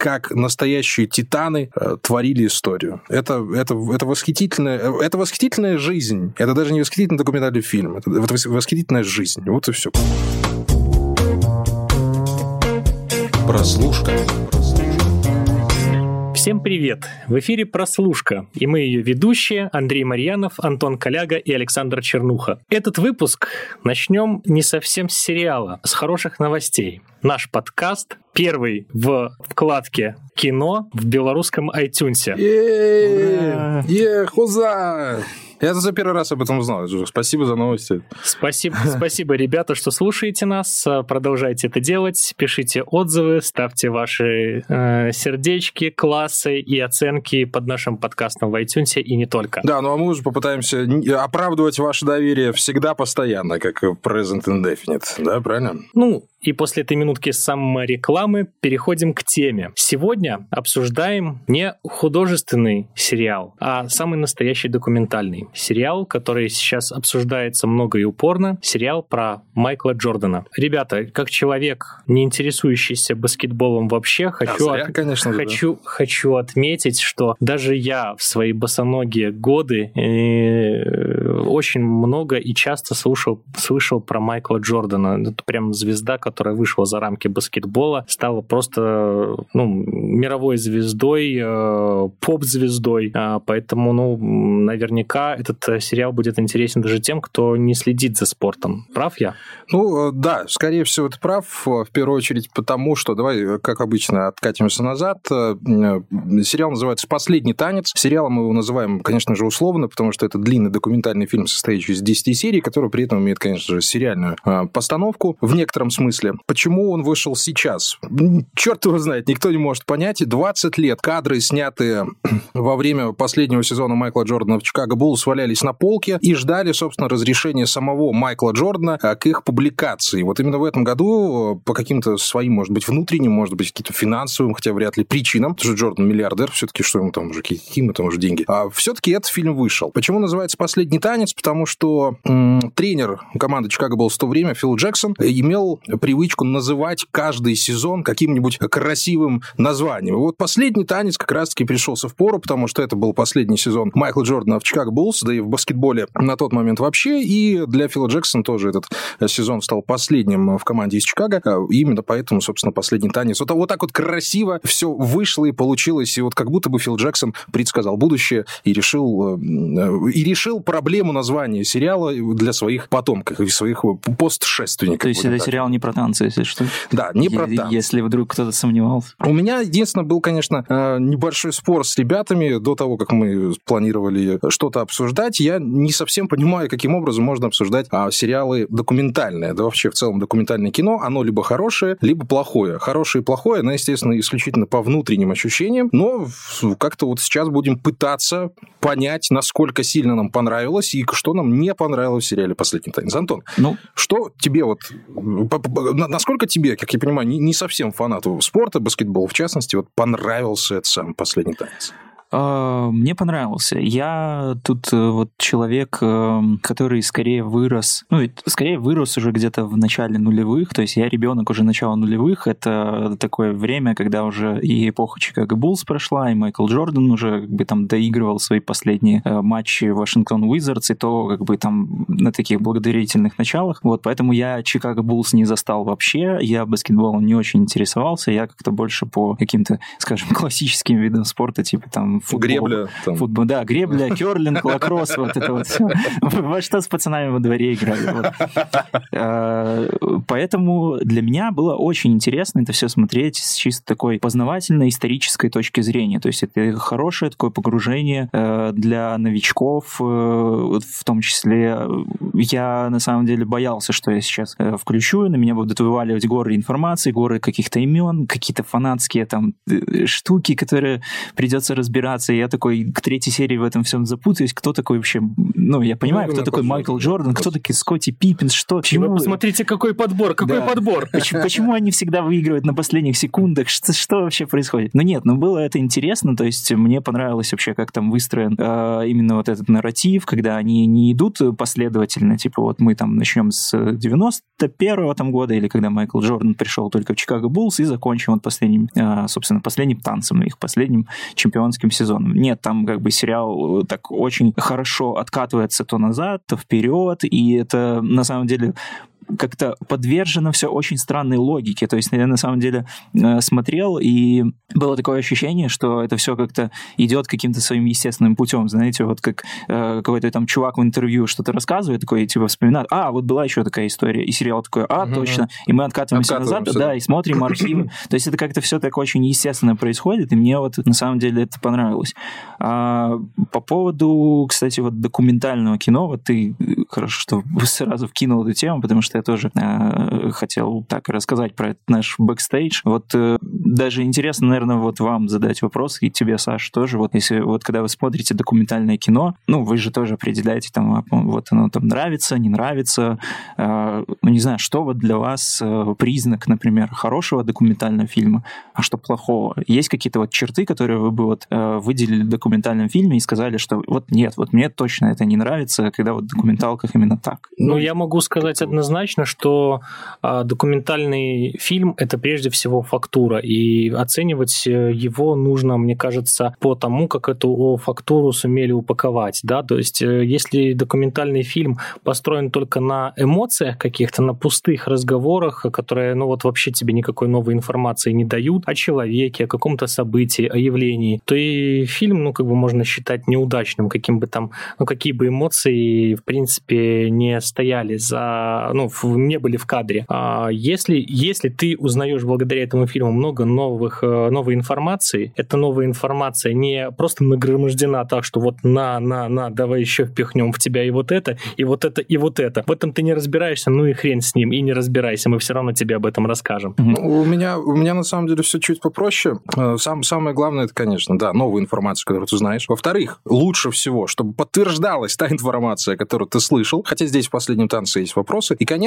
как настоящие титаны э, творили историю. Это, это, это, восхитительная, это восхитительная жизнь. Это даже не восхитительный документальный фильм. Это, это восхитительная жизнь. Вот и все. Прослушка. Всем привет! В эфире «Прослушка», и мы ее ведущие Андрей Марьянов, Антон Коляга и Александр Чернуха. Этот выпуск начнем не совсем с сериала, с хороших новостей. Наш подкаст первый в вкладке «Кино» в белорусском iTunes. Е, хуза! Я за первый раз об этом узнал. Спасибо за новости. Спасибо, спасибо, ребята, что слушаете нас. Продолжайте это делать. Пишите отзывы, ставьте ваши э, сердечки, классы и оценки под нашим подкастом в iTunes и не только. Да, ну а мы уже попытаемся оправдывать ваше доверие всегда постоянно, как present indefinite. Да, правильно? Ну, и после этой минутки саморекламы переходим к теме. Сегодня обсуждаем не художественный сериал, а самый настоящий документальный сериал, который сейчас обсуждается много и упорно. Сериал про Майкла Джордана. Ребята, как человек, не интересующийся баскетболом вообще, хочу, а зря, от... конечно, хочу, да. хочу отметить, что даже я в свои босоногие годы э, очень много и часто слушал, слышал про Майкла Джордана. Это прям звезда, которая вышла за рамки баскетбола, стала просто ну, мировой звездой, э, поп-звездой. А, поэтому, ну, наверняка этот э, сериал будет интересен даже тем, кто не следит за спортом. Прав я? Ну, э, да, скорее всего, ты прав. В первую очередь потому, что, давай, как обычно, откатимся назад. Сериал называется «Последний танец». Сериалом мы его называем, конечно же, условно, потому что это длинный документальный фильм, состоящий из 10 серий, который при этом имеет, конечно же, сериальную постановку в некотором смысле смысле. Почему он вышел сейчас? Черт его знает, никто не может понять. 20 лет кадры, снятые во время последнего сезона Майкла Джордана в Чикаго Буллс, валялись на полке и ждали, собственно, разрешения самого Майкла Джордана а, к их публикации. Вот именно в этом году э, по каким-то своим, может быть, внутренним, может быть, каким-то финансовым, хотя вряд ли причинам, потому что Джордан миллиардер, все-таки что ему там уже, какие ему там уже деньги. А все-таки этот фильм вышел. Почему называется «Последний танец»? Потому что м- тренер команды Чикаго Буллс в то время, Фил Джексон, имел привычку называть каждый сезон каким-нибудь красивым названием. Вот последний танец как раз-таки пришелся в пору, потому что это был последний сезон Майкла Джордана в Чикаго Буллс, да и в баскетболе на тот момент вообще. И для Фила Джексона тоже этот сезон стал последним в команде из Чикаго. И именно поэтому, собственно, последний танец. Вот, вот так вот красиво все вышло и получилось. И вот как будто бы Фил Джексон предсказал будущее и решил, э, и решил проблему названия сериала для своих потомков и своих постшественников. То есть это сериал не про танцы, если что. Да, не про танцы. Если вдруг кто-то сомневался. У меня единственное был, конечно, э, небольшой спор с ребятами до того, как мы планировали что-то обсуждать. Я не совсем понимаю, каким образом можно обсуждать а, сериалы документальные. Да вообще в целом документальное кино, оно либо хорошее, либо плохое. Хорошее и плохое, оно, естественно, исключительно по внутренним ощущениям, но как-то вот сейчас будем пытаться понять, насколько сильно нам понравилось и что нам не понравилось в сериале «Последний танец». Антон, ну, что тебе вот насколько тебе, как я понимаю, не, совсем фанату спорта, баскетбола в частности, вот понравился этот самый последний танец? А, мне понравился. Я тут э, вот человек, эм, который скорее вырос, ну, скорее вырос уже где-то в начале нулевых, то есть я ребенок уже начала нулевых, это такое время, когда уже и эпоха Чикаго Буллс прошла, и Майкл Джордан уже как бы там доигрывал свои последние э, матчи Вашингтон Уизардс, и то как бы там на таких благотворительных началах. Вот, поэтому я Чикаго Буллс не застал вообще, я баскетболом не очень интересовался, я как-то больше по каким-то, скажем, классическим видам спорта, типа там футбол. Гребля. Там. Футбол, да, гребля, керлинг, лакросс, вот это вот все. Во что с пацанами во дворе играли. А, поэтому для меня было очень интересно это все смотреть с чисто такой познавательной исторической точки зрения. То есть это хорошее такое погружение э, для новичков, э, в том числе я на самом деле боялся, что я сейчас э, включу, на меня будут вываливать горы информации, горы каких-то имен, какие-то фанатские там штуки, которые придется разбирать разбираться. Я такой к третьей серии в этом всем запутаюсь. Кто такой вообще... Ну, я понимаю, ну, кто такой Майкл Джордан, кто такие Скотти Пиппинс, что... Почему? Вы посмотрите, какой подбор, какой да. подбор. Почему, почему они всегда выигрывают на последних секундах? Что, что вообще происходит? Ну нет, ну было это интересно, то есть мне понравилось вообще, как там выстроен э, именно вот этот нарратив, когда они не идут последовательно, типа вот мы там начнем с 91-го там года, или когда Майкл Джордан пришел только в Чикаго Буллс и закончим вот последним, э, собственно, последним танцем, их последним чемпионским сезоном. Нет, там как бы сериал так очень хорошо откатывается то назад, то вперед, и это на самом деле как-то подвержено все очень странной логике. То есть я на самом деле э, смотрел, и было такое ощущение, что это все как-то идет каким-то своим естественным путем. Знаете, вот как э, какой-то там чувак в интервью что-то рассказывает, такой типа вспоминает, а, вот была еще такая история, и сериал такой, а, угу. точно, и мы откатываемся, откатываемся назад, да, и смотрим архивы. То есть это как-то все так очень естественно происходит, и мне вот на самом деле это понравилось. А, по поводу, кстати, вот документального кино, вот ты хорошо, что сразу вкинул эту тему, потому что я тоже э, хотел так рассказать про этот наш бэкстейдж. Вот э, даже интересно, наверное, вот вам задать вопрос, и тебе, Саш, тоже. Вот если вот когда вы смотрите документальное кино, ну, вы же тоже определяете, там, а, вот оно там нравится, не нравится. Э, ну, не знаю, что вот для вас э, признак, например, хорошего документального фильма, а что плохого? Есть какие-то вот черты, которые вы бы вот э, выделили в документальном фильме и сказали, что вот нет, вот мне точно это не нравится, когда вот в документалках именно так? Ну, я могу сказать однозначно, что а, документальный фильм это прежде всего фактура, и оценивать э, его нужно, мне кажется, по тому, как эту фактуру сумели упаковать, да, то есть э, если документальный фильм построен только на эмоциях каких-то, на пустых разговорах, которые, ну вот вообще тебе никакой новой информации не дают о человеке, о каком-то событии, о явлении, то и фильм, ну как бы можно считать неудачным, каким бы там, ну какие бы эмоции, в принципе, не стояли за, ну, не были в кадре. А если, если ты узнаешь благодаря этому фильму много новых, э, новой информации, эта новая информация не просто нагромождена так, что вот на, на, на, давай еще впихнем в тебя и вот это, и вот это, и вот это. В этом ты не разбираешься, ну и хрен с ним, и не разбирайся, мы все равно тебе об этом расскажем. У меня, у меня на самом деле все чуть попроще. Э, сам, самое главное, это, конечно, да, новая информация, которую ты знаешь. Во-вторых, лучше всего, чтобы подтверждалась та информация, которую ты слышал, хотя здесь в последнем танце есть вопросы. И, конечно,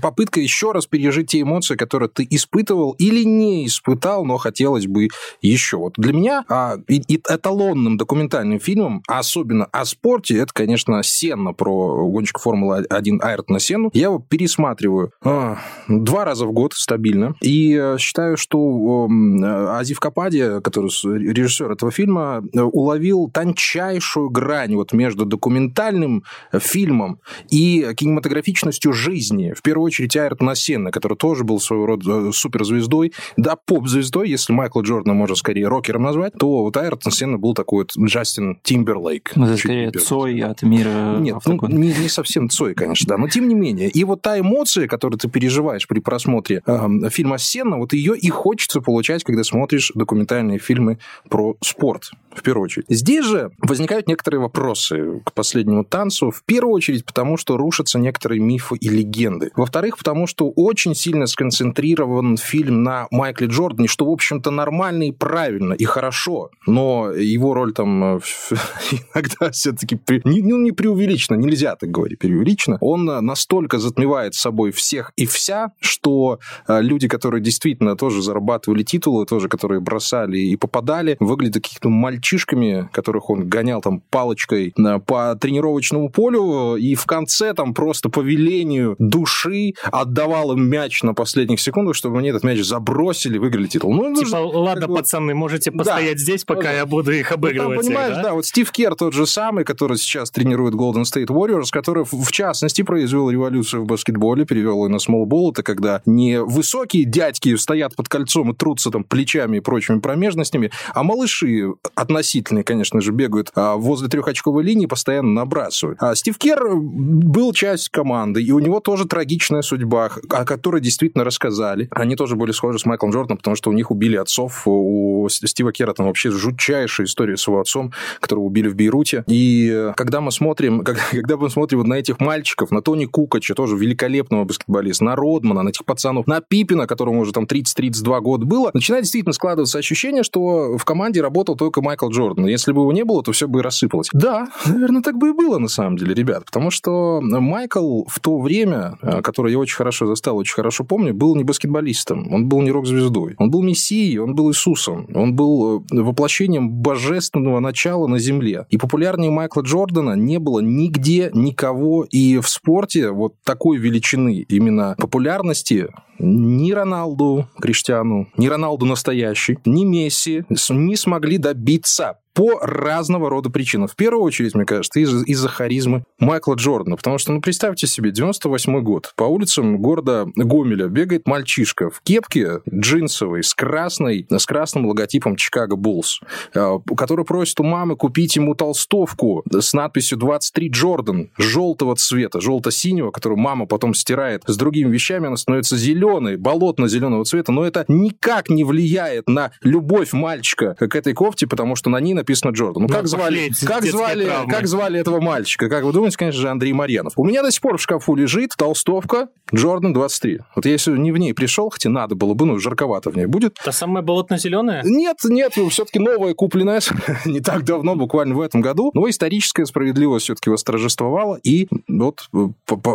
попытка еще раз пережить те эмоции, которые ты испытывал или не испытал, но хотелось бы еще. Вот для меня а, и, и эталонным документальным фильмом, особенно о спорте, это, конечно, Сенна про гонщика Формулы-1 Айртона Сенну. Я его пересматриваю а, два раза в год стабильно. И а, считаю, что а, Азив Капади, который режиссер этого фильма, уловил тончайшую грань вот между документальным фильмом и кинематографичностью жизни. В первую очередь Айртона Сенна, который тоже был своего рода э, суперзвездой, да, поп-звездой, если Майкла Джордана можно скорее рокером назвать, то вот Айртон Сенна был такой вот Джастин Тимберлейк. Это скорее Цой от мира Нет, ну, не, не совсем Цой, конечно, да, но тем не менее. И вот та эмоция, которую ты переживаешь при просмотре э, фильма Сенна, вот ее и хочется получать, когда смотришь документальные фильмы про спорт в первую очередь. Здесь же возникают некоторые вопросы к последнему танцу. В первую очередь потому, что рушатся некоторые мифы и легенды. Во-вторых, потому что очень сильно сконцентрирован фильм на Майкле Джордане, что, в общем-то, нормально и правильно, и хорошо. Но его роль там э, иногда все-таки ну, не преувеличена, нельзя так говорить, преувеличена. Он настолько затмевает собой всех и вся, что э, люди, которые действительно тоже зарабатывали титулы, тоже которые бросали и попадали, выглядят мальчиками мальчишками, которых он гонял там палочкой по тренировочному полю, и в конце там просто по велению души отдавал им мяч на последних секундах, чтобы мне этот мяч забросили, выиграли титул. Ну, типа, ну, ладно, бы... пацаны, можете постоять да. здесь, пока да. я буду их обыгрывать. Ну, там, понимаешь, да? да, вот Стив Кер тот же самый, который сейчас тренирует Golden State Warriors, который, в частности, произвел революцию в баскетболе, перевел ее на смолбол, это когда не высокие дядьки стоят под кольцом и трутся там плечами и прочими промежностями, а малыши от относительные, конечно же, бегают а возле трехочковой линии, постоянно набрасывают. А Стив Кер был часть команды, и у него тоже трагичная судьба, о которой действительно рассказали. Они тоже были схожи с Майклом Джорданом, потому что у них убили отцов у Стива Кера там вообще жутчайшая история с его отцом, которого убили в Бейруте. И когда мы смотрим, когда мы смотрим вот на этих мальчиков, на Тони Кукача, тоже великолепного баскетболиста, на Родмана, на этих пацанов, на Пипина, которому уже там 30-32 года было, начинает действительно складываться ощущение, что в команде работал только Майкл Джордан. Если бы его не было, то все бы рассыпалось. Да, наверное, так бы и было на самом деле, ребят, потому что Майкл в то время, э, которое я очень хорошо застал, очень хорошо помню, был не баскетболистом, он был не рок-звездой, он был мессией, он был Иисусом, он был э, воплощением божественного начала на земле. И популярнее Майкла Джордана не было нигде никого. И в спорте вот такой величины именно популярности ни Роналду Криштиану, ни Роналду настоящий, ни Месси не смогли добиться по разного рода причинам. В первую очередь, мне кажется, из- из-за харизмы Майкла Джордана. Потому что, ну, представьте себе, 98 год. По улицам города Гомеля бегает мальчишка в кепке джинсовой с красной, с красным логотипом Чикаго Буллс, э, который просит у мамы купить ему толстовку с надписью 23 Джордан желтого цвета, желто-синего, которую мама потом стирает с другими вещами, она становится зеленой, болотно-зеленого цвета, но это никак не влияет на любовь мальчика к этой кофте, потому что на ней написано Джордан. Ну, Ну, как звали, как, звали, травмы. как звали этого мальчика? Как вы думаете, конечно же, Андрей Марьянов. У меня до сих пор в шкафу лежит толстовка Джордан 23. Вот если не в ней пришел, хотя надо было бы, ну, жарковато в ней будет, Та самая болотно-зеленая? нет, нет, все-таки новая купленная не так давно, буквально в этом году. Но историческая справедливость все-таки восторжествовала, и вот, э,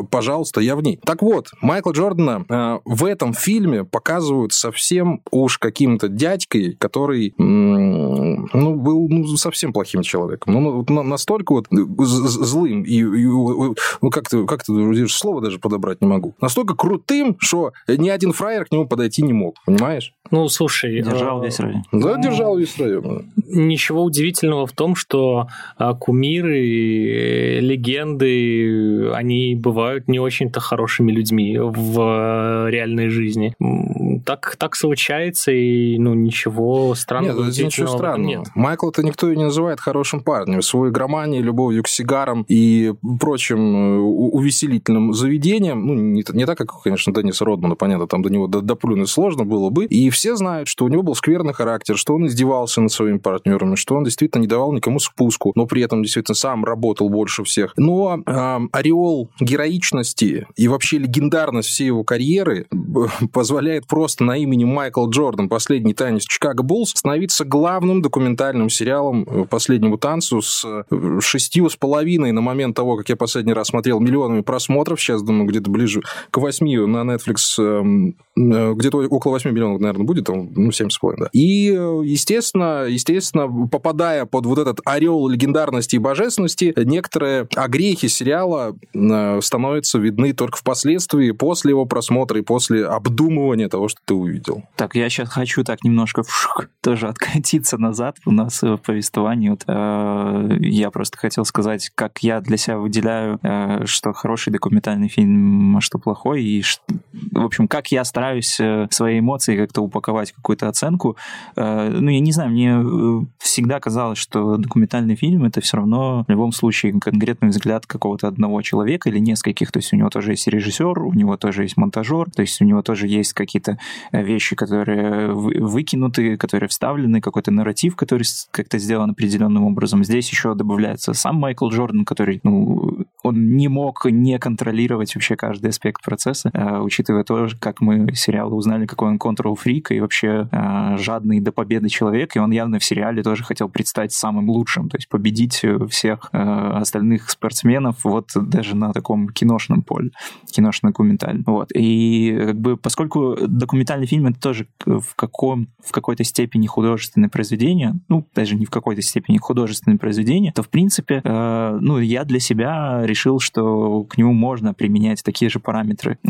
пожалуйста, я в ней. Так вот, Майкла Джордана э, в этом фильме показывают совсем уж каким-то дядькой, который, ну, был ну, совсем плохим человеком. Ну, ну, настолько вот злым и, и, ну, как ты, как ты слово даже подобрать не могу. Настолько крутым, что ни один фраер к нему подойти не мог, понимаешь? Ну, слушай... Держал а, весь район. Да, держал весь район. Ничего удивительного в том, что а, кумиры, легенды, они бывают не очень-то хорошими людьми в э, реальной жизни. Так, так случается, и ну ничего Нет, странного, это ничего удивительного в этом странного. нет. Никто и не называет хорошим парнем. Свой игроманией, любовью к сигарам и прочим э, увеселительным заведениям, ну, не, не так, как, конечно, Денниса Родмана, понятно, там до него доплюнуть сложно было бы. И все знают, что у него был скверный характер, что он издевался над своими партнерами, что он действительно не давал никому спуску, но при этом действительно сам работал больше всех. Но э, ореол героичности и вообще легендарность всей его карьеры б- позволяет просто на имени Майкл Джордан «Последний танец Чикаго Буллс» становиться главным документальным сериалом э, «Последнему танцу» с э, шестью с половиной на момент того, как я последний раз смотрел, миллионами просмотров. Сейчас, думаю, где-то ближе к восьми на Netflix, эм, э, где-то около 8 миллионов, наверное, будет, ну, семь с половиной, да. И, естественно, естественно, попадая под вот этот орел легендарности и божественности, некоторые огрехи сериала становятся видны только впоследствии, после его просмотра и после обдумывания того, что ты увидел. Так, я сейчас хочу так немножко вшух, тоже откатиться назад у нас Вот, э, я просто хотел сказать, как я для себя выделяю, э, что хороший документальный фильм, а что плохой, и, в общем, как я стараюсь э, свои эмоции как-то упаковать какую-то оценку. Ну, я не знаю, мне всегда казалось, что документальный фильм — это все равно в любом случае конкретный взгляд какого-то одного человека или нескольких. То есть у него тоже есть режиссер, у него тоже есть монтажер, то есть у него тоже есть какие-то вещи, которые вы- выкинуты, которые вставлены, какой-то нарратив, который с- как-то сделан определенным образом. Здесь еще добавляется сам Майкл Джордан, который, ну, он не мог не контролировать вообще каждый аспект процесса, э, учитывая то, как мы сериалы узнали, какой он контрол-фрик и вообще э, жадный до победы человек, и он явно в сериале тоже хотел предстать самым лучшим, то есть победить всех э, остальных спортсменов вот даже на таком киношном поле, киношно-документальном. Вот. И как бы поскольку документальный фильм это тоже в, каком, в какой-то степени художественное произведение, ну, даже не в какой-то степени художественное произведение, то, в принципе, э, ну, я для себя решил, что к нему можно применять такие же параметры э,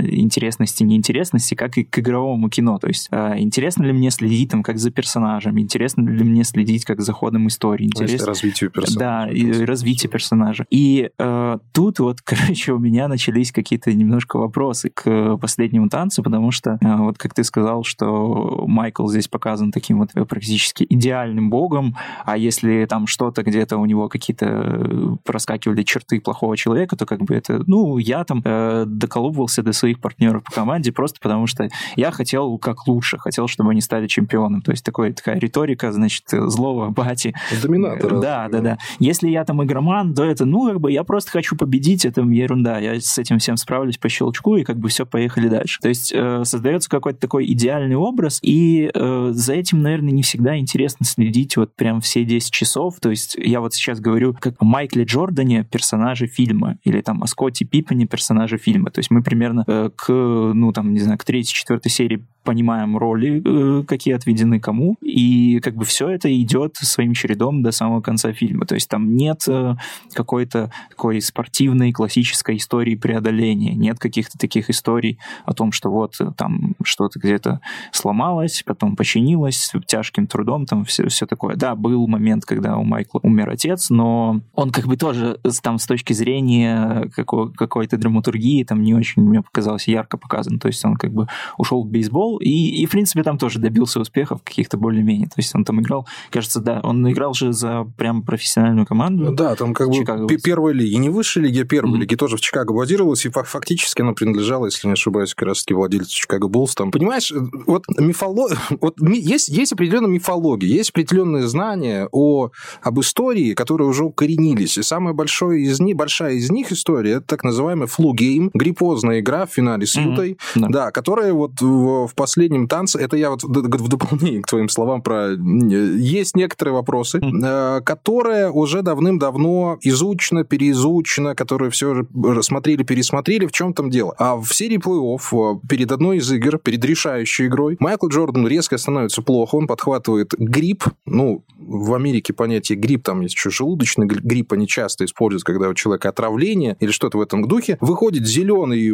интересности, неинтересности, как и к игровому кино. То есть, э, интересно ли мне следить там как за персонажем, интересно ли мне следить как за ходом истории, интересно развитию персонажа. да, и развитие персонажа. И э, тут вот, короче, у меня начались какие-то немножко вопросы к последнему танцу, потому что, э, вот как ты сказал, что Майкл здесь показан таким вот практически идеальным богом, а если там что-то где-то у него какие-то э, проскакивали черты ты плохого человека, то как бы это, ну, я там э, доколупывался до своих партнеров по команде просто потому, что я хотел как лучше, хотел, чтобы они стали чемпионом. То есть такой, такая риторика, значит, злого бати. Доминатора. Да, да, да. Если я там игроман, то это, ну, как бы я просто хочу победить, это ерунда. Я с этим всем справлюсь по щелчку, и как бы все, поехали дальше. То есть э, создается какой-то такой идеальный образ, и э, за этим, наверное, не всегда интересно следить вот прям все 10 часов. То есть я вот сейчас говорю как о Майкле Джордане персонажи фильма, или там о Скотте Пиппене персонажи фильма. То есть мы примерно э, к, ну там, не знаю, к третьей, четвертой серии понимаем роли, э, какие отведены кому, и как бы все это идет своим чередом до самого конца фильма. То есть там нет э, какой-то такой спортивной классической истории преодоления, нет каких-то таких историй о том, что вот э, там что-то где-то сломалось, потом починилось тяжким трудом, там все, все такое. Да, был момент, когда у Майкла умер отец, но он как бы тоже там с точки зрения какой- какой-то драматургии там не очень, мне показалось, ярко показан. То есть он как бы ушел в бейсбол, и, и, в принципе, там тоже добился успехов каких-то более-менее. То есть он там играл, кажется, да, он играл же за прям профессиональную команду. Да, там как бы Чикаго пе- Буллс. первой лиги, не высшей лиги, а первой Мгм. лиги тоже в Чикаго базировалась, и фа- фактически она принадлежала, если не ошибаюсь, как раз-таки владельцу Чикаго Буллс. Там, понимаешь, э, вот мифоло... вот ми- есть, есть определенная мифология, есть определенные знания о... об истории, которые уже укоренились. И самая большая из них, большая из них история, это так называемый flu game, гриппозная игра в финале с. Ютой, Да. да, которая вот в, в последнем танце, это я вот в дополнение к твоим словам про... Есть некоторые вопросы, Мгм. э, которые уже давным-давно изучено, переизучено, которые все рассмотрели, пересмотрели. В чем там дело? А в серии плей-офф э, перед одной из игр, перед решающей игрой, Майкл Джордан резко становится плохо, он подхватывает грипп, ну, в Америке понятие грипп, там есть еще желудочный гри- грипп, они часто используют, когда у человека отравление или что-то в этом духе. Выходит зеленый,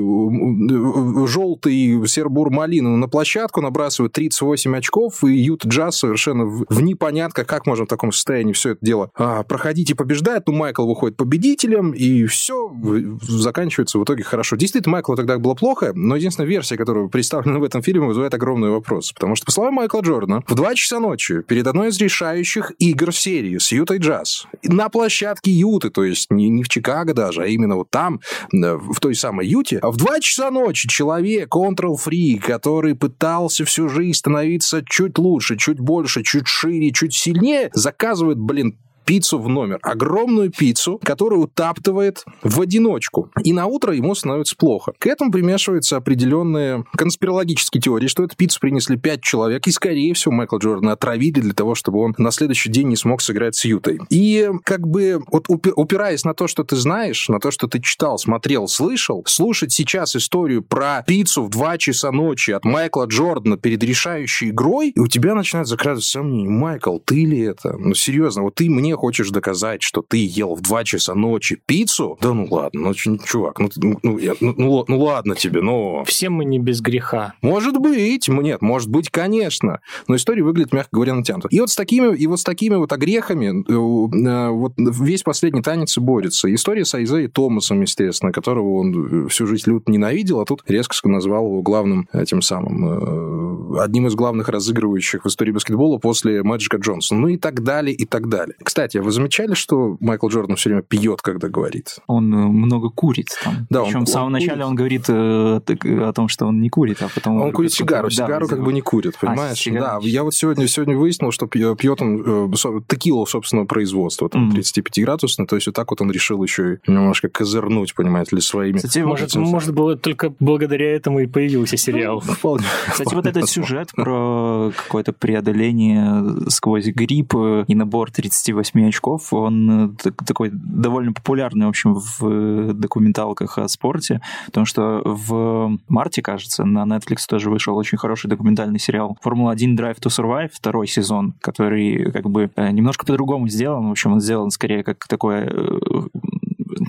желтый сербур малина на площадку, набрасывает 38 очков, и Ют Джаз совершенно в, непонятках, как можно в таком состоянии все это дело а, проходить и побеждает. Ну, Майкл выходит победителем, и все заканчивается в итоге хорошо. Действительно, Майклу тогда было плохо, но единственная версия, которая представлена в этом фильме, вызывает огромный вопрос. Потому что, по словам Майкла Джордана, в 2 часа ночи, перед одной из решающих игр серии с Ютой Джаз, на площадке Юты, то есть не, не в Чикаго даже, а именно вот там, э, в той самой Юте, в 2 часа ночи человек, контрол-фри, который пытался всю жизнь становиться чуть лучше, чуть больше, чуть шире, чуть сильнее, заказывает, блин, пиццу в номер. Огромную пиццу, которую утаптывает в одиночку. И на утро ему становится плохо. К этому примешиваются определенные конспирологические теории, что эту пиццу принесли пять человек, и, скорее всего, Майкла Джордана отравили для того, чтобы он на следующий день не смог сыграть с Ютой. И как бы вот упи- упираясь на то, что ты знаешь, на то, что ты читал, смотрел, слышал, слушать сейчас историю про пиццу в 2 часа ночи от Майкла Джордана перед решающей игрой, и у тебя начинает закрадываться сомнение. Майкл, ты ли это? Ну, серьезно, вот ты мне хочешь доказать, что ты ел в 2 часа ночи пиццу? Да ну ладно, ну, чувак, ну, ну, ну, я- ну, ну, ну ладно тебе, но... Все мы не без греха. Может быть, нет, может быть, конечно. Но история выглядит, мягко говоря, натянуто. И вот с такими, и вот с такими вот огрехами э, э, вот весь последний танец и борется. История с Айзеей Томасом, естественно, которого он э, всю жизнь люто ненавидел, а тут резко назвал его главным этим самым, одним из главных разыгрывающих в истории баскетбола после Мэджика Джонсона. Ну и так далее, и так далее. Кстати, вы замечали, что Майкл Джордан все время пьет, когда говорит? Он э, много курит там. Да, Причем он- в самом он начале курит. он говорит э, так, о том, что он не курит, а потом... Он курит сигару. да, Сигару как бы не курит, понимаешь? сигару да, я вот сегодня, сегодня выяснил, что пьет, он э, текилу собственного производства, там, Мгм. 35-градусный, то есть вот так вот он решил еще и немножко козырнуть, понимаете ли, своими... Кстати, Может, этим- может было только благодаря этому и появился сериал. Вполне. Кстати, вот этот сюжет про какое-то преодоление сквозь грипп э, и набор 38 очков, он э, так- такой довольно популярный, в общем, в э, документалках о спорте, потому что в марте, кажется, на Netflix тоже вышел очень хороший документальный сериал «Формула-1 Drive to Survive», второй сезон, который как бы э, немножко по-другому сделан, в общем, он сделан скорее как такое э,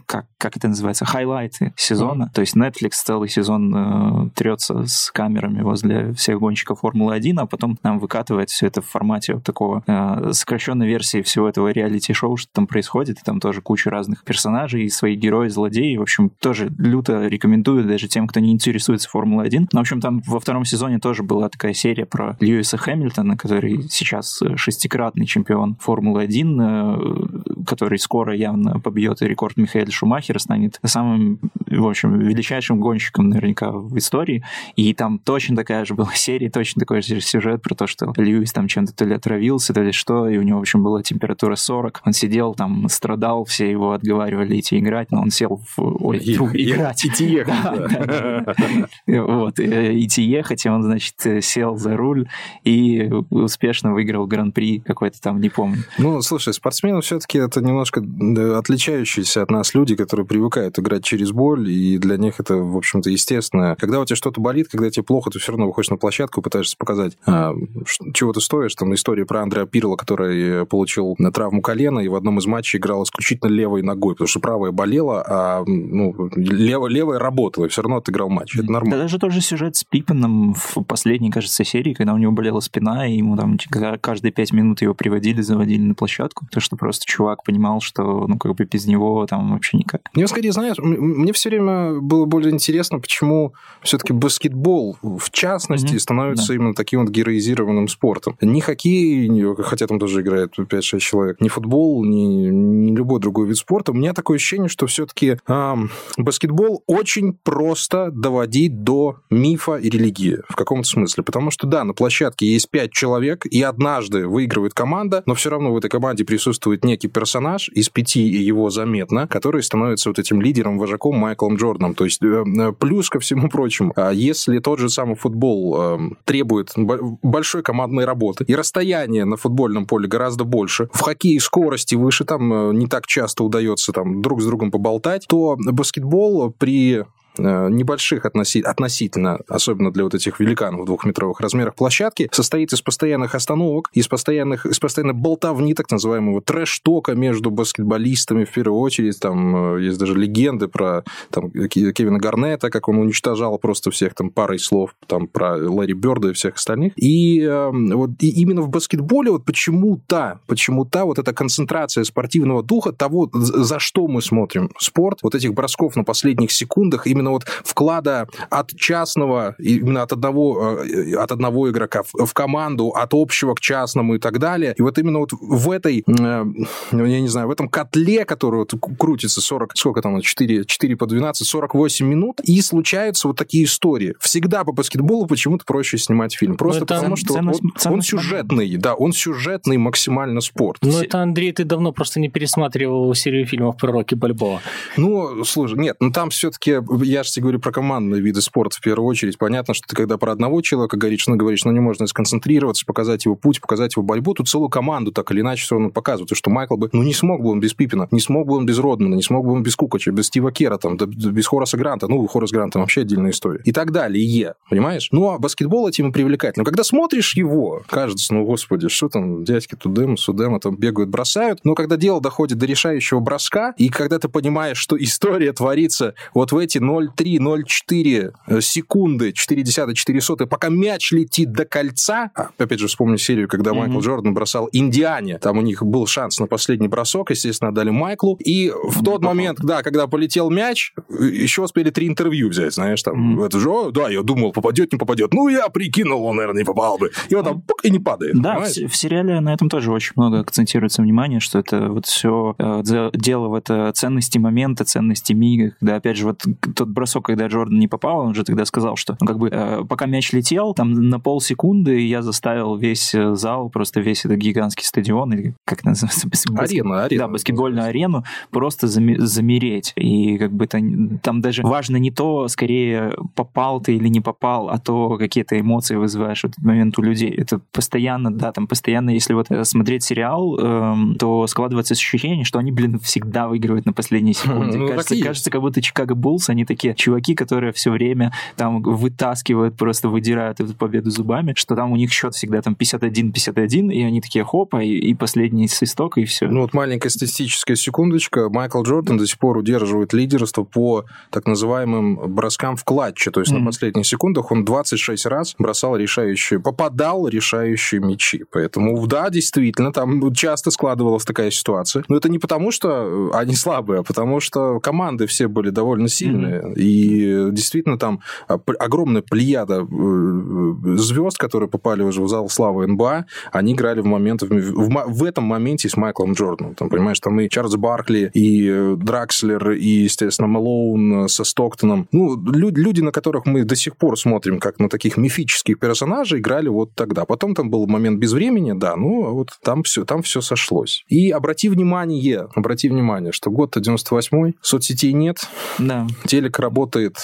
как, как это называется, хайлайты сезона. То есть Netflix целый сезон э, трется с камерами возле всех гонщиков Формулы-1, а потом нам выкатывает все это в формате вот такого э, сокращенной версии всего этого реалити-шоу, что там происходит. И там тоже куча разных персонажей, и свои герои, злодеи. В общем, тоже люто рекомендую даже тем, кто не интересуется Формулой-1. Но, в общем, там во втором сезоне тоже была такая серия про Льюиса Хэмилтона, который сейчас э, шестикратный чемпион Формулы-1, э, который скоро явно побьет рекорд Михаэля Шумахер станет самым, в общем, величайшим гонщиком наверняка в истории. И там точно такая же была серия, точно такой же сюжет про то, что Льюис там чем-то то ли отравился, то ли что, и у него, в общем, была температура 40. Он сидел там, страдал, все его отговаривали идти играть, но он сел в... Ой, и- играть. идти ехать. Вот, э, идти ехать, и он, значит, э, сел за руль и успешно выиграл гран-при какой-то там, не помню. Ну, слушай, спортсмены все-таки это немножко отличающиеся от нас люди, которые привыкают играть через боль, и для них это, в общем-то, естественно. Когда у тебя что-то болит, когда тебе плохо, ты все равно выходишь на площадку и пытаешься показать, а, чего ты стоишь. Там история про Андреа Пирла, который получил травму колена и в одном из матчей играл исключительно левой ногой, потому что правая болела, а ну, левая, левая работала, и все равно отыграл матч. Это Да нормально. даже тоже сюжет с Пиппеном в последней, кажется, серии, когда у него болела спина, и ему там каждые пять минут его приводили, заводили на площадку. То, что просто чувак понимал, что, ну, как бы без него там вообще никак. Мне скорее, знаешь, мне все время было более интересно, почему все-таки баскетбол, в частности, Мгм, становится именно таким вот героизированным спортом. Ни хоккей, хотя там тоже играет 5-6 человек, ни футбол, ни, ни любой другой вид спорта. У меня такое ощущение, что все-таки баскетбол очень просто доводить до мифа и религии в каком-то смысле. Потому что, да, на площадке есть 5 человек, и однажды выигрывает команда, но все равно в этой команде присутствует некий персонаж, из пяти и его заметно, который становится вот этим лидером, вожаком Майклом Джорданом. То есть э, э, плюс ко всему прочему, а если тот же самый футбол э, требует бо- большой командной работы, и расстояние на футбольном поле гораздо больше, в хоккее скорости выше, там э, не так часто удается там друг с другом поболтать, то баскетбол при небольших относи- относительно, особенно для вот этих великанов двухметровых размерах площадки, состоит из постоянных остановок, из постоянных, из постоянной болтовни, так называемого трэш-тока между баскетболистами в первую очередь. Там э, есть даже легенды про там, Ке- Кевина Гарнета, как он уничтожал просто всех там парой слов там про Ларри Бёрда и всех остальных. И э, вот и именно в баскетболе вот почему-то, почему-то вот эта концентрация спортивного духа, того, за что мы смотрим спорт, вот этих бросков на последних секундах, именно вот вклада от частного, именно от одного, э, от одного игрока в, команду, от общего к частному и так далее. И вот именно вот в этой, э, ну, я не знаю, в этом котле, который вот крутится 40, сколько там, 4, 4 по 12, 48 минут, и случаются вот такие истории. Всегда по баскетболу почему-то проще снимать фильм. Просто это потому, что ценность- он, он ценность сюжетный, да, он сюжетный максимально спорт. Ну, это, Андрей, ты давно просто не пересматривал серию фильмов про Рокки Бальбоа. Ну, слушай, нет, ну там все-таки, я же тебе говорю про командные виды спорта в первую очередь. Понятно, что ты когда про одного человека говоришь, ну, говоришь, ну, не можно сконцентрироваться, показать его путь, показать его борьбу, тут целую команду так или иначе все равно показывают. И что Майкл бы, ну, не смог бы он без Пиппина, не смог бы он без Родмана, не смог бы он без Кукача, без Стива Кера, там, да, без Хораса Гранта, ну, Хорас Грант там вообще отдельная история. И так далее, понимаешь? Ну, а баскетбол этим и привлекательно. Когда смотришь его, кажется, ну, господи, что там, дядьки Тудема, Судема там бегают, бросают, но когда дело доходит до решающего броска, и когда ты понимаешь, что история творится вот в эти 0,3-0,4 секунды, 4 десятых, 4 сотые, пока мяч летит до кольца, а, опять же, вспомню серию, когда Мгм. Майкл Джордан бросал Индиане, там у них был шанс на последний бросок, естественно, отдали Майклу, и в Не тот попал. момент, да, когда полетел мяч, еще успели три интервью взять, знаешь, там, Мгм. это же, «О, да, я думал, попадет, не попадет, ну, я прикинул, он, наверное, не попал бы, и вот там, пук, и не падает, Да, в, в сериале на этом тоже очень много акцентируется внимание, что это вот все дело в это ценности момента, ценности мига, когда, опять же, вот тот бросок, когда Джордан не попал, он же тогда сказал, что ну, как бы э, пока мяч летел, там на полсекунды я заставил весь э, зал, просто весь этот гигантский стадион, или как называется? Арена, арена. Да, баскетбольную арену просто заме- замереть. И как бы это, там даже важно не то, скорее, попал ты или не попал, а то, какие ты эмоции вызываешь в этот момент у людей. Это постоянно, да, там постоянно, если вот э, смотреть сериал, эм, то складывается ощущение, что они, блин, всегда выигрывают на последней секунде. Ну, кажется, кажется, как будто Чикаго Буллс, они такие чуваки, которые все время там вытаскивают, просто выдирают эту победу зубами, что там у них счет всегда там 51-51, и они такие хопа, и, и последний свисток, и все. Ну вот маленькая статистическая секундочка. Майкл Джордан до сих пор удерживает лидерство по так называемым броскам в клатче. То есть Мгм. на последних секундах он 26 раз бросал решающие, попадал решающие мячи. Поэтому да, действительно, там часто складывалась такая ситуация. Но это не потому, что они слабые, а потому что команды все были довольно сильные. И действительно там огромная плеяда звезд, которые попали уже в зал славы НБА, они играли в момент в, в, этом моменте с Майклом Джорданом. Там, понимаешь, там и Чарльз Баркли, и Дракслер, и, естественно, Малоун со Стоктоном. Ну, люди, люди, на которых мы до сих пор смотрим как на таких мифических персонажей, играли вот тогда. Потом там был момент без времени, да, ну, а вот там все, там все сошлось. И обрати внимание, обрати внимание, что год-то 98-й, соцсетей нет, да. телек работает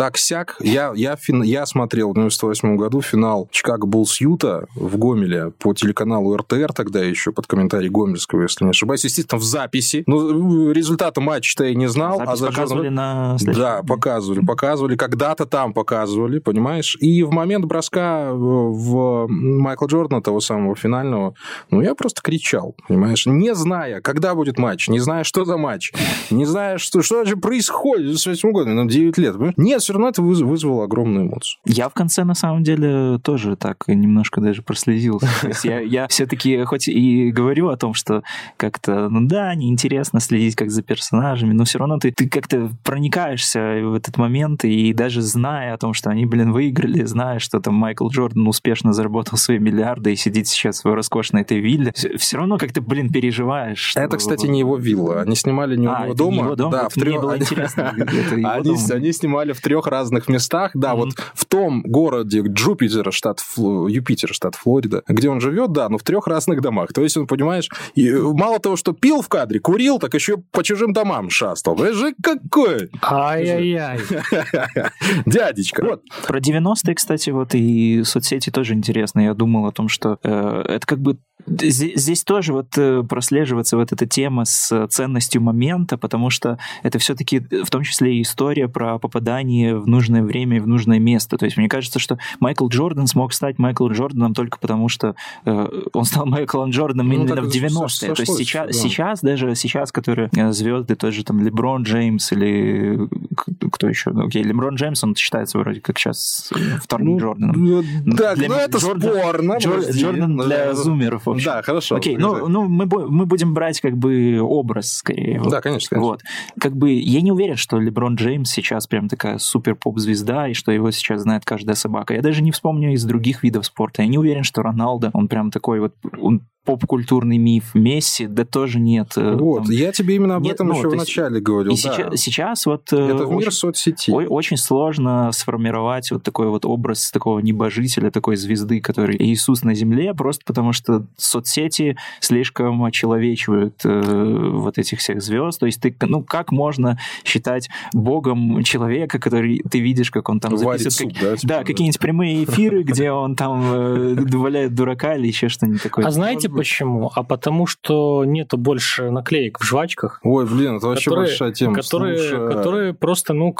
так-сяк. Я, я, фин, я смотрел в 98 году финал Чикаго Буллс Юта в Гомеле по телеканалу РТР тогда еще, под комментарий Гомельского, если не ошибаюсь. Естественно, в записи. Ну, результата матча-то я не знал. Запись а за показывали на... Да, показывали, показывали. Когда-то там показывали, понимаешь? И в момент броска в Майкла Джордана, того самого финального, ну, я просто кричал, понимаешь? Не зная, когда будет матч, не зная, что за матч, не зная, что, что же происходит с 8 годом, ну, 9 лет. Понимаешь? Нет, все равно это вызвало огромную эмоцию. Я в конце, на самом деле, тоже так немножко даже прослезился. Я, я все-таки хоть и говорю о том, что как-то, ну да, неинтересно следить как за персонажами, но все равно ты, ты как-то проникаешься в этот момент, и даже зная о том, что они, блин, выиграли, зная, что там Майкл Джордан успешно заработал свои миллиарды и сидит сейчас в роскошной этой вилле, все равно как-то, блин, переживаешь. Это, кстати, не его вилла. Они снимали не у а, него дома. Его дом? Да, вот в трех... было интересно. Они, они снимали в трех разных местах. Да, mm-hmm. вот в том городе Джупитер, штат Юпитер, штат Флорида, где он живет, да, но в трех разных домах. То есть он, понимаешь, и э, мало того, что пил в кадре, курил, так еще по чужим домам шастал. Понимаешь, какой? Ай-яй-яй. Дядечка. Вот. Про 90-е, кстати, вот и соцсети тоже интересно. Я думал о том, что э, это как бы Здесь тоже вот э, прослеживается вот эта тема с ценностью момента, потому что это все-таки в том числе и история про попадание в нужное время и в нужное место. То есть мне кажется, что Майкл Джордан смог стать Майклом Джорданом только потому, что э, он стал Майклом Джорданом ну, именно в 90-е. То есть сейчас, да. сейчас, даже сейчас, которые э, звезды, тоже там Леброн Джеймс или кто еще? Ну, окей, Леброн Джеймс, он считается вроде как сейчас вторым ну, Джорданом. Да, ну это Джордан, спорно. Джордан для зумеров общем. Да, хорошо. Окей, ну, ну мы, мы будем брать как бы образ скорее. Да, конечно, конечно. Вот. Как бы я не уверен, что Леброн Джеймс сейчас прям такая супер поп-звезда, и что его сейчас знает каждая собака. Я даже не вспомню из других видов спорта. Я не уверен, что Роналдо, он прям такой вот, он поп-культурный миф. Месси, да тоже нет. Э, вот, там... я тебе именно об нет, этом ну, еще в начале говорил. И да. сейчас, сейчас вот... Э, Это в мир очень, соцсети. Очень сложно сформировать вот такой вот образ такого небожителя, такой звезды, который Иисус на земле, просто потому что соцсети слишком очеловечивают э, вот этих всех звезд. То есть ты, ну, как можно считать богом человека, который ты видишь, как он там записывает... Суп, да, типа, да, какие-нибудь прямые эфиры, где он там э, валяет дурака или еще что-нибудь такое. А знаете, почему? А потому что нету больше наклеек в жвачках. Ой, блин, это вообще которые, большая тема. Которые, Слушай... которые просто, ну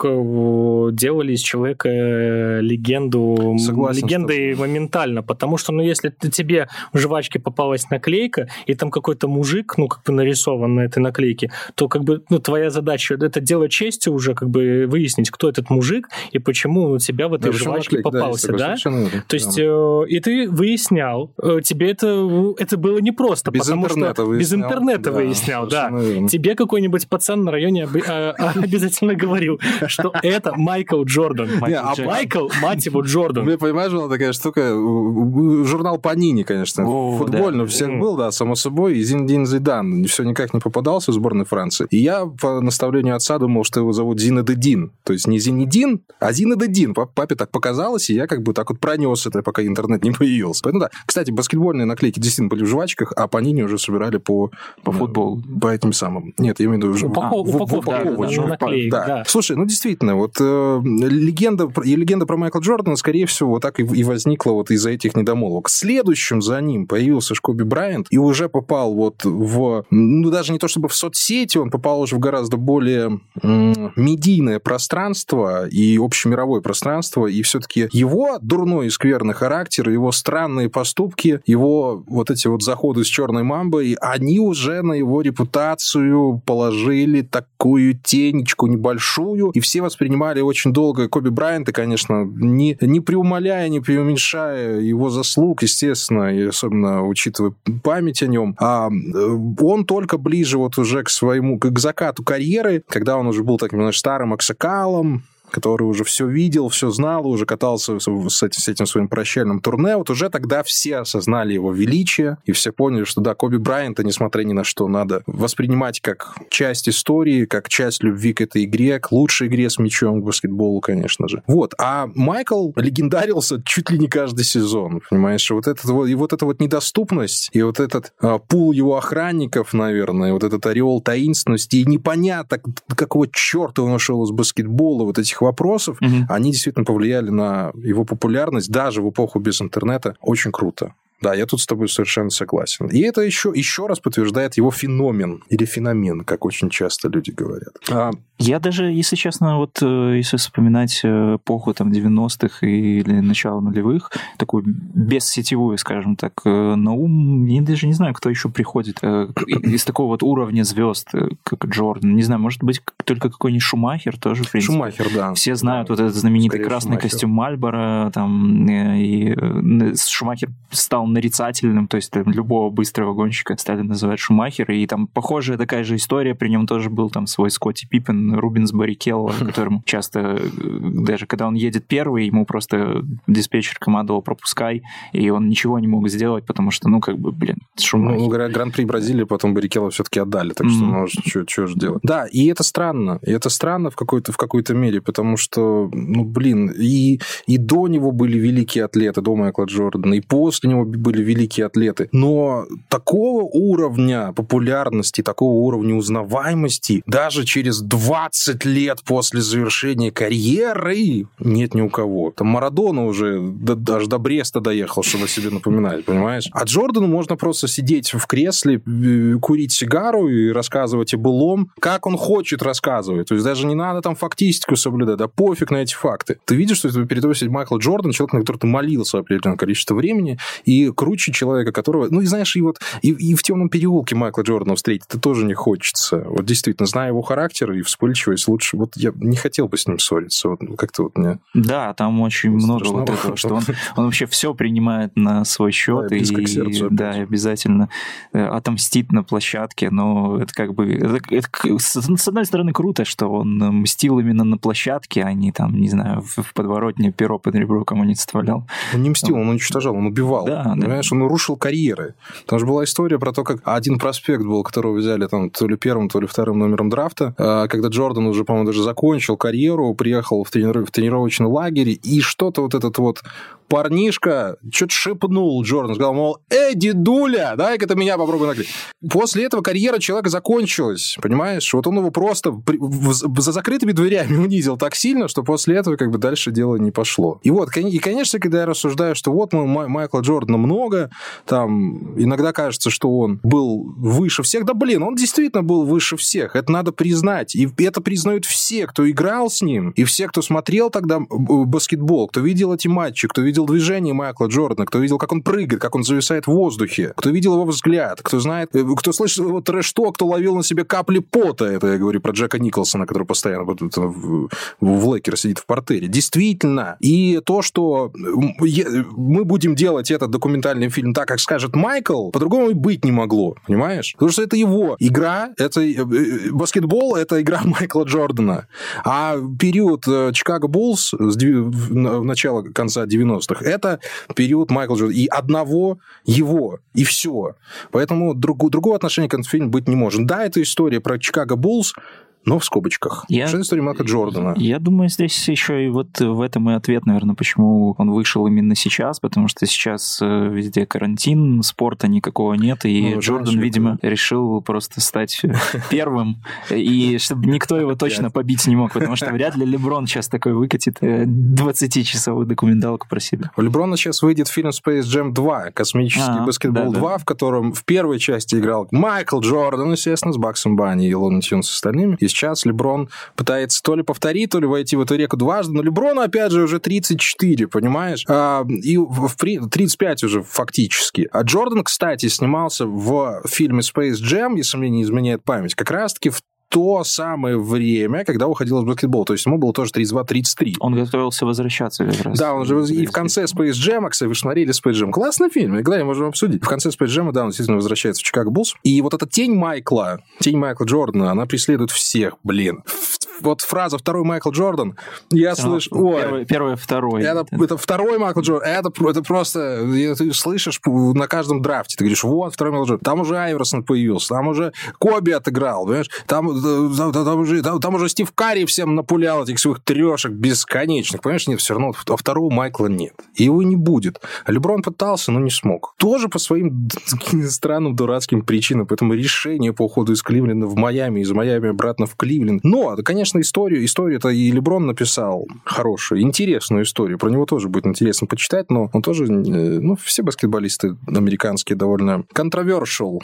делали из человека э, легенду, Согласен, легендой что... моментально. Потому что, ну, если ты, тебе в жвачке попалась наклейка, и там какой-то мужик, ну, как бы нарисован на этой наклейке, то, как бы, ну, твоя задача это дело чести уже, как бы, выяснить, кто этот мужик и почему у тебя в этой да, жвачке наклейк, попался, да? да? То есть, э, и ты выяснял, э, тебе это, это было непросто, без потому интернета что выяснял. без интернета да, выяснял, да. Тебе какой-нибудь пацан на районе а, а, обязательно говорил, что это Майкл Джордан. А Майкл, мать его, Джордан. Ты понимаешь, была такая штука, журнал Панини, конечно, футбольный у всех был, да, само собой, и Зиндин Зидан все никак не попадался в сборной Франции. И я по наставлению отца думал, что его зовут Зинедедин, то есть не Зинедин, а Зинедедин. Папе так показалось, и я как бы так вот пронес это, пока интернет не появился. Поэтому да. Кстати, баскетбольные наклейки действительно были в жвачках, а Панини уже собирали по, по футболу. По этим самым. Нет, я имею в виду... Упаков, а, упаковку, да, да, наклеек, да. да. Слушай, ну действительно, вот э, легенда, и легенда про Майкла Джордана, скорее всего, вот так и, и возникла вот из-за этих недомолвок. Следующим за ним появился Шкоби Брайант и уже попал вот в... Ну, даже не то чтобы в соцсети, он попал уже в гораздо более м- медийное пространство и общемировое пространство, и все-таки его дурной и скверный характер, его странные поступки, его вот эти вот заходы с черной мамбой, они уже на его репутацию положили такую тенечку небольшую, и все воспринимали очень долго Коби Брайанта, конечно, не, не преумоляя, не преуменьшая его заслуг, естественно, и особенно учитывая память о нем, а э, он только ближе вот уже к своему, к закату карьеры, когда он уже был таким, знаешь, старым аксакалом, который уже все видел, все знал, уже катался с, этим, с этим своим прощальным турне, вот уже тогда все осознали его величие, и все поняли, что да, Коби Брайанта, несмотря ни на что, надо воспринимать как часть истории, как часть любви к этой игре, к лучшей игре с мячом, к баскетболу, конечно же. Вот. А Майкл легендарился чуть ли не каждый сезон, понимаешь? Вот этот вот, и вот эта вот недоступность, и вот этот а, пул его охранников, наверное, вот этот ореол таинственности, и непонятно, какого черта он ушел из баскетбола, вот этих вопросов, угу. они действительно повлияли на его популярность даже в эпоху без интернета. Очень круто. Да, я тут с тобой совершенно согласен. И это еще, еще раз подтверждает его феномен или феномен, как очень часто люди говорят. А... Я даже, если честно, вот э, если вспоминать э, эпоху там 90-х или начало нулевых, такую бессетевую, скажем так, э, на ум, я даже не знаю, кто еще приходит из такого вот уровня звезд, как Джордан. Не знаю, может быть, только какой-нибудь Шумахер тоже, в принципе. Шумахер, да. Все знают да. вот этот знаменитый Скорее красный Шумахер. костюм Мальбора, там, и Шумахер стал нарицательным, то есть там, любого быстрого гонщика стали называть Шумахер, и там похожая такая же история, при нем тоже был там свой Скотти Пиппен, Рубинс Баррикелло, которому часто, э, даже когда он едет первый, ему просто диспетчер командовал пропускай, и он ничего не мог сделать, потому что, ну, как бы, блин, Шумахер. Ну, Гран-при Бразилии потом Баррикелло все-таки отдали, так что, mm-hmm. ну, что же делать. Да, и это странно, и это странно в какой-то в какой-то мере, потому что, ну, блин, и, и до него были великие атлеты, до Майкла Джордана, и после него были великие атлеты. Но такого уровня популярности, такого уровня узнаваемости даже через 20 лет после завершения карьеры нет ни у кого. Там Марадона уже до, даже до Бреста доехал, чтобы себе напоминать, понимаешь? А Джордану можно просто сидеть в кресле, э, курить сигару и рассказывать о былом, как он хочет рассказывать. То есть даже не надо там фактистику соблюдать, да пофиг на эти факты. Ты видишь, что перед тобой сидит Майкл Джордан, человек, на которого ты молился определенное количество времени, и круче человека, которого... Ну, и знаешь, и вот и, и в темном переулке Майкла Джордана встретить это тоже не хочется. Вот действительно, зная его характер и вспыльчивость, лучше... Вот я не хотел бы с ним ссориться. Вот как-то вот мне... Да, там очень много вот этого, что он, он вообще все принимает на свой счет. Да, и, сердцу, да, обязательно э, отомстит на площадке, но это как бы... Это, это, с одной стороны, круто, что он мстил именно на площадке, а не там, не знаю, в, в подворотне перо под ребро кому-нибудь вставлял. Он не мстил, он уничтожал, он убивал. Да, Понимаешь, он рушил карьеры. Там же была история про то, как один проспект был, которого взяли там то ли первым, то ли вторым номером драфта, а, когда Джордан уже, по-моему, даже закончил карьеру, приехал в, трени- в тренировочный лагерь, и что-то вот этот вот парнишка что-то шепнул Джордан, сказал, мол, эй, дедуля, дай-ка ты меня попробуй наклеить. После этого карьера человека закончилась, понимаешь? Вот он его просто при, в, за закрытыми дверями унизил так сильно, что после этого как бы дальше дело не пошло. И вот, и, конечно, когда я рассуждаю, что вот мы Майкла Джордана много, там иногда кажется, что он был выше всех, да блин, он действительно был выше всех, это надо признать. И это признают все, кто играл с ним, и все, кто смотрел тогда баскетбол, кто видел эти матчи, кто видел видел движение Майкла Джордана, кто видел, как он прыгает, как он зависает в воздухе, кто видел его взгляд, кто знает, э, кто слышит его трэш-то, кто ловил на себе капли пота, это я говорю про Джека Николсона, который постоянно вот, в, в Лекер сидит в портере. Действительно. И то, что мы будем делать этот документальный фильм так, как скажет Майкл, по-другому и быть не могло, понимаешь? Потому что это его игра, это э, э, баскетбол, это игра Майкла Джордана. А период Чикаго Буллс в начало конца 90-х 90-х. Это период Майкла Джордана. И одного его, и все. Поэтому друг, другого отношения к этому фильму быть не может. Да, это история про Чикаго Буллс, но в скобочках. Я, Что история Майкла Джордана? Я думаю, здесь еще и вот в этом и ответ, наверное, почему он вышел именно сейчас, потому что сейчас э, везде карантин, спорта никакого нет, и ну, Джордан, знаешь, видимо, это... решил просто стать первым, и чтобы никто его точно побить не мог, потому что вряд ли Леброн сейчас такой выкатит 20-часовую э, документалку про себя. У Леброна сейчас выйдет фильм Space Jam 2, космический а, баскетбол да, 2, в котором в первой части играл Майкл Джордан, естественно, с Баксом Банни и Лони Тюн с остальными, и сейчас Леброн пытается то ли повторить, то ли войти в эту реку дважды, но Леброну, опять же, уже 34, понимаешь? А, и в, 35 уже фактически. А Джордан, кстати, снимался в фильме Space Jam, если мне не изменяет память, как раз-таки в то самое время, когда уходил из баскетбола. То есть ему было тоже 32-33. Он готовился возвращаться как раз. Да, он же и в конце Space Jam, кстати, вы смотрели Space Jam. Классный фильм, никогда можем обсудить. В конце Space Jam, да, он действительно возвращается в Чикаго Буллс. И вот эта тень Майкла, тень Майкла Джордана, она преследует всех, блин вот фраза «второй Майкл Джордан», я слышу... Первый, первый, второй. Это, это второй Майкл Джордан. Это, это просто... Ты слышишь на каждом драфте, ты говоришь, вот, второй Майкл Джордан. Там уже Айверсон появился, там уже Коби отыграл, понимаешь? Там, там, там, уже, там, там уже Стив Карри всем напулял этих своих трешек бесконечных, понимаешь? Нет, все равно а второго Майкла нет. И его не будет. А Леброн пытался, но не смог. Тоже по своим странным, дурацким причинам. Поэтому решение по уходу из Кливленда в Майами, из Майами обратно в Кливленд. Но, конечно, историю, историю-то и Леброн написал хорошую, интересную историю. Про него тоже будет интересно почитать, но он тоже, э, ну, все баскетболисты американские довольно controversial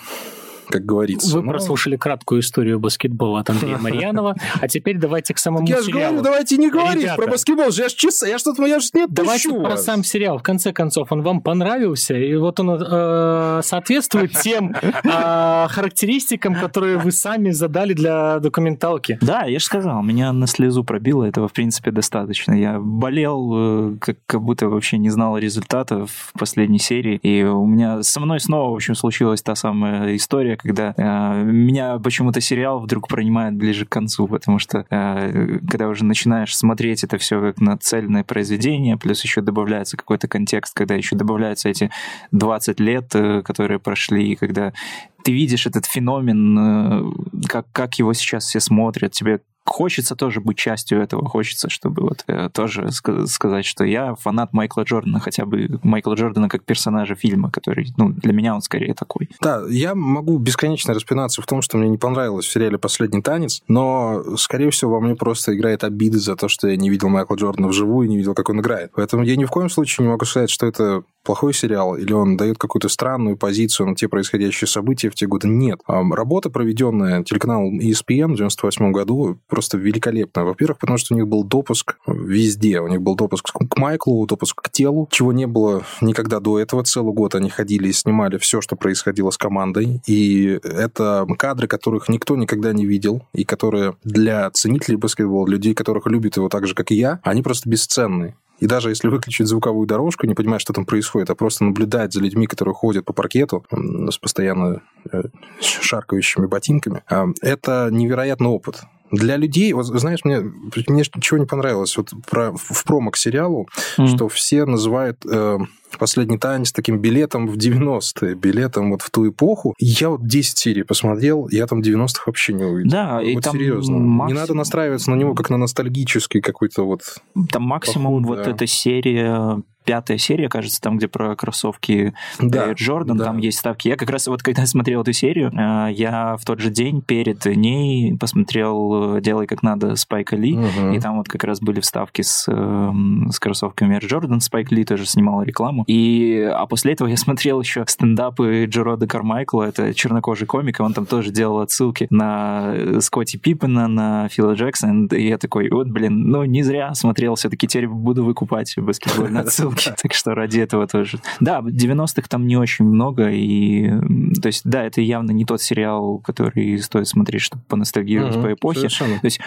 как говорится. Вы Но... прослушали краткую историю баскетбола от Андрея Марьянова, а теперь давайте к самому я сериалу. Я же говорю, давайте не говорить Ребята, про баскетбол, я же часа, я что-то, я же нет Давайте про сам сериал. В конце концов, он вам понравился, и вот он э, соответствует тем э, характеристикам, которые вы сами задали для документалки. Да, я же сказал, меня на слезу пробило, этого, в принципе, достаточно. Я болел, э, как, как будто вообще не знал результата в последней серии, и у меня со мной снова, в общем, случилась та самая история, когда э, меня почему-то сериал вдруг принимает ближе к концу, потому что э, когда уже начинаешь смотреть это все как на цельное произведение, плюс еще добавляется какой-то контекст, когда еще добавляются эти 20 лет, э, которые прошли, когда ты видишь этот феномен, э, как, как его сейчас все смотрят, тебе хочется тоже быть частью этого, хочется, чтобы вот э, тоже сказать, что я фанат Майкла Джордана, хотя бы Майкла Джордана как персонажа фильма, который, ну, для меня он скорее такой. Да, я могу бесконечно распинаться в том, что мне не понравилось в сериале «Последний танец», но, скорее всего, во мне просто играет обида за то, что я не видел Майкла Джордана вживую и не видел, как он играет. Поэтому я ни в коем случае не могу сказать, что это плохой сериал, или он дает какую-то странную позицию на те происходящие события те годы. Нет. Работа, проведенная телеканалом ESPN в 98 году, просто великолепная. Во-первых, потому что у них был допуск везде. У них был допуск к Майклу, допуск к телу, чего не было никогда до этого. Целый год они ходили и снимали все, что происходило с командой. И это кадры, которых никто никогда не видел, и которые для ценителей баскетбола, людей, которых любят его так же, как и я, они просто бесценны. И даже если выключить звуковую дорожку, не понимать, что там происходит, а просто наблюдать за людьми, которые ходят по паркету с постоянно э, шаркающими ботинками, а, это невероятный опыт. Для людей, вот знаешь, мне, мне чего не понравилось вот про, в промо к сериалу, mm. что все называют э, «Последний танец» таким билетом в 90-е, билетом вот в ту эпоху. Я вот 10 серий посмотрел, я там 90-х вообще не увидел. Да, и вот там серьезно. Максим... Не надо настраиваться на него как на ностальгический какой-то вот... Там максимум поход, вот да. эта серия пятая серия, кажется, там, где про кроссовки да, Джордан, да. там есть ставки. Я как раз вот когда смотрел эту серию, э, я в тот же день перед ней посмотрел «Делай как надо» Спайка Ли, угу. и там вот как раз были вставки с, эм, с кроссовками Air Jordan. Спайк Ли тоже снимал рекламу. И, а после этого я смотрел еще стендапы Джерода Кармайкла, это чернокожий комик, и он там тоже делал отсылки на Скотти Пиппена, на Фила Джексона, и я такой, вот, блин, ну не зря смотрел, все-таки теперь буду выкупать баскетбольные отсылки съемки, так что ради этого тоже. Да, 90-х там не очень много, и то есть, да, это явно не тот сериал, который стоит смотреть, чтобы поностальгировать по эпохе. Совершенно. То есть,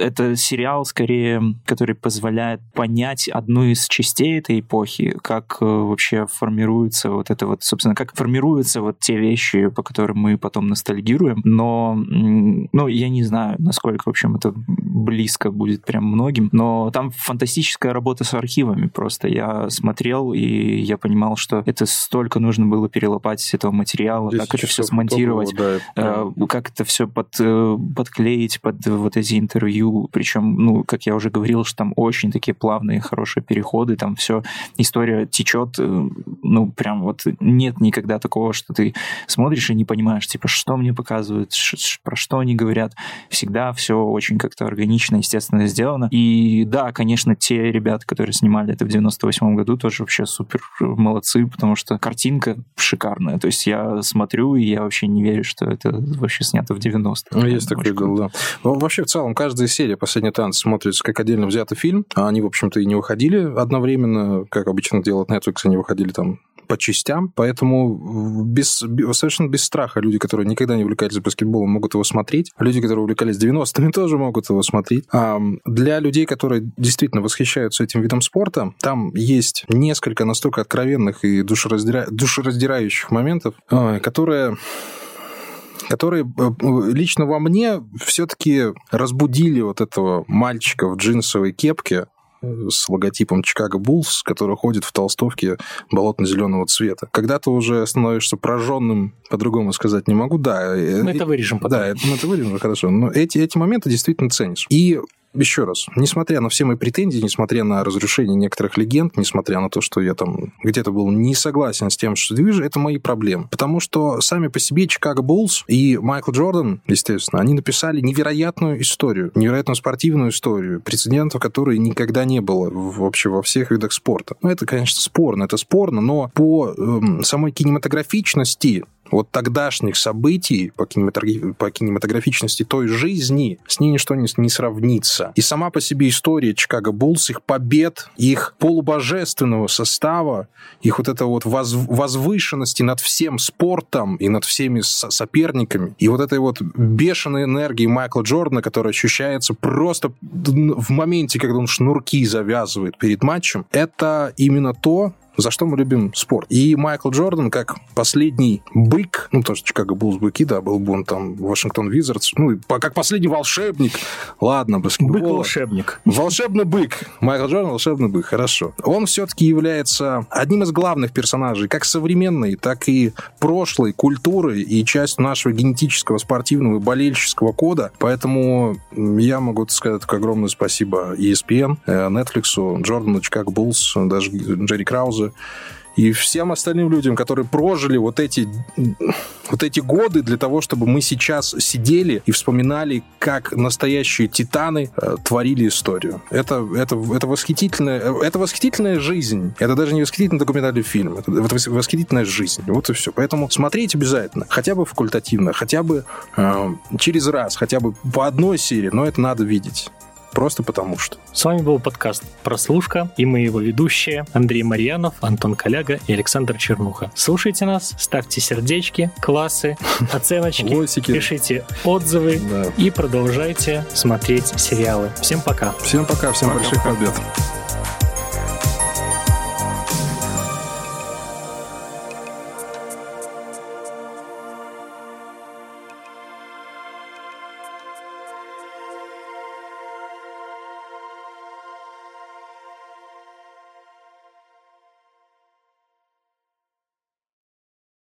это сериал, скорее, который позволяет понять одну из частей этой эпохи, как э, вообще формируется вот это вот, собственно, как формируются вот те вещи, по которым мы потом ностальгируем, но, ну, я не знаю, насколько, в общем, это близко будет прям многим, но там фантастическая работа с архивами просто. Я смотрел, и я понимал, что это столько нужно было перелопатить этого материала, Здесь как это все смонтировать, да, э, как это все под, э, подклеить под вот эти интервью. Причем, ну, как я уже говорил, что там очень такие плавные, хорошие переходы, там все, история течет, э, ну, прям вот нет никогда такого, что ты смотришь и не понимаешь, типа, что мне показывают, про что они говорят. Всегда все очень как-то органично, естественно сделано. И да, конечно, те ребята, которые снимали это в 98 2008 году тоже вообще супер молодцы, потому что картинка шикарная. То есть я смотрю, и я вообще не верю, что это вообще снято в 90-х. Ну, есть такое дело, да. Но вообще, в целом, каждая серия «Последний танц» смотрится как отдельно взятый фильм. А они, в общем-то, и не выходили одновременно, как обычно делают Netflix, они выходили там по частям, поэтому без, совершенно без страха люди, которые никогда не увлекались баскетболом, могут его смотреть. Люди, которые увлекались 90-ми, тоже могут его смотреть. А для людей, которые действительно восхищаются этим видом спорта, там есть несколько настолько откровенных и душераздира... душераздирающих моментов, которые которые э, лично во мне все-таки разбудили вот этого мальчика в джинсовой кепке, с логотипом Чикаго Буллс, который ходит в толстовке болотно-зеленого цвета. Когда ты уже становишься прожженным, по-другому сказать не могу, да. Мы это вырежем потом. Да, мы это вырежем, хорошо. Но эти, эти моменты действительно ценишь. И еще раз, несмотря на все мои претензии, несмотря на разрушение некоторых легенд, несмотря на то, что я там где-то был не согласен с тем, что движу, это мои проблемы. Потому что сами по себе Чикаго Буллс и Майкл Джордан, естественно, они написали невероятную историю, невероятную спортивную историю, прецедентов, которые никогда не было вообще во всех видах спорта. Ну, это, конечно, спорно, это спорно, но по эм, самой кинематографичности вот тогдашних событий по, кинематограф... по кинематографичности той жизни с ней ничто не, не сравнится. И сама по себе история Чикаго Буллс, их побед, их полубожественного состава, их вот это вот воз... возвышенности над всем спортом и над всеми соперниками, и вот этой вот бешеной энергии Майкла Джордана, которая ощущается просто в моменте, когда он шнурки завязывает перед матчем, это именно то, за что мы любим спорт. И Майкл Джордан, как последний бык, ну, тоже Чикаго Буллс быки, да, был бы он там Вашингтон Визардс, ну, как последний волшебник, ладно, баскетбол. Бык-волшебник. Волшебный бык. Майкл Джордан волшебный бык, хорошо. Он все-таки является одним из главных персонажей как современной, так и прошлой культуры и часть нашего генетического, спортивного и болельческого кода. Поэтому я могу сказать только огромное спасибо ESPN, э, Netflix, Джордану, Чикаго Буллс, даже Джерри Краузе, Союза и всем остальным людям, которые прожили вот эти, вот эти годы для того, чтобы мы сейчас сидели и вспоминали, как настоящие титаны э, творили историю. Это, это, это, восхитительная, это восхитительная жизнь. Это даже не восхитительный документальный фильм. Это, это восхитительная жизнь. Вот и все. Поэтому смотреть обязательно. Хотя бы факультативно, хотя бы э, через раз, хотя бы по одной серии, но это надо видеть просто потому что. С вами был подкаст «Прослушка» и мы его ведущие Андрей Марьянов, Антон Коляга и Александр Чернуха. Слушайте нас, ставьте сердечки, классы, оценочки, пишите отзывы и продолжайте смотреть сериалы. Всем пока. Всем пока, всем больших побед.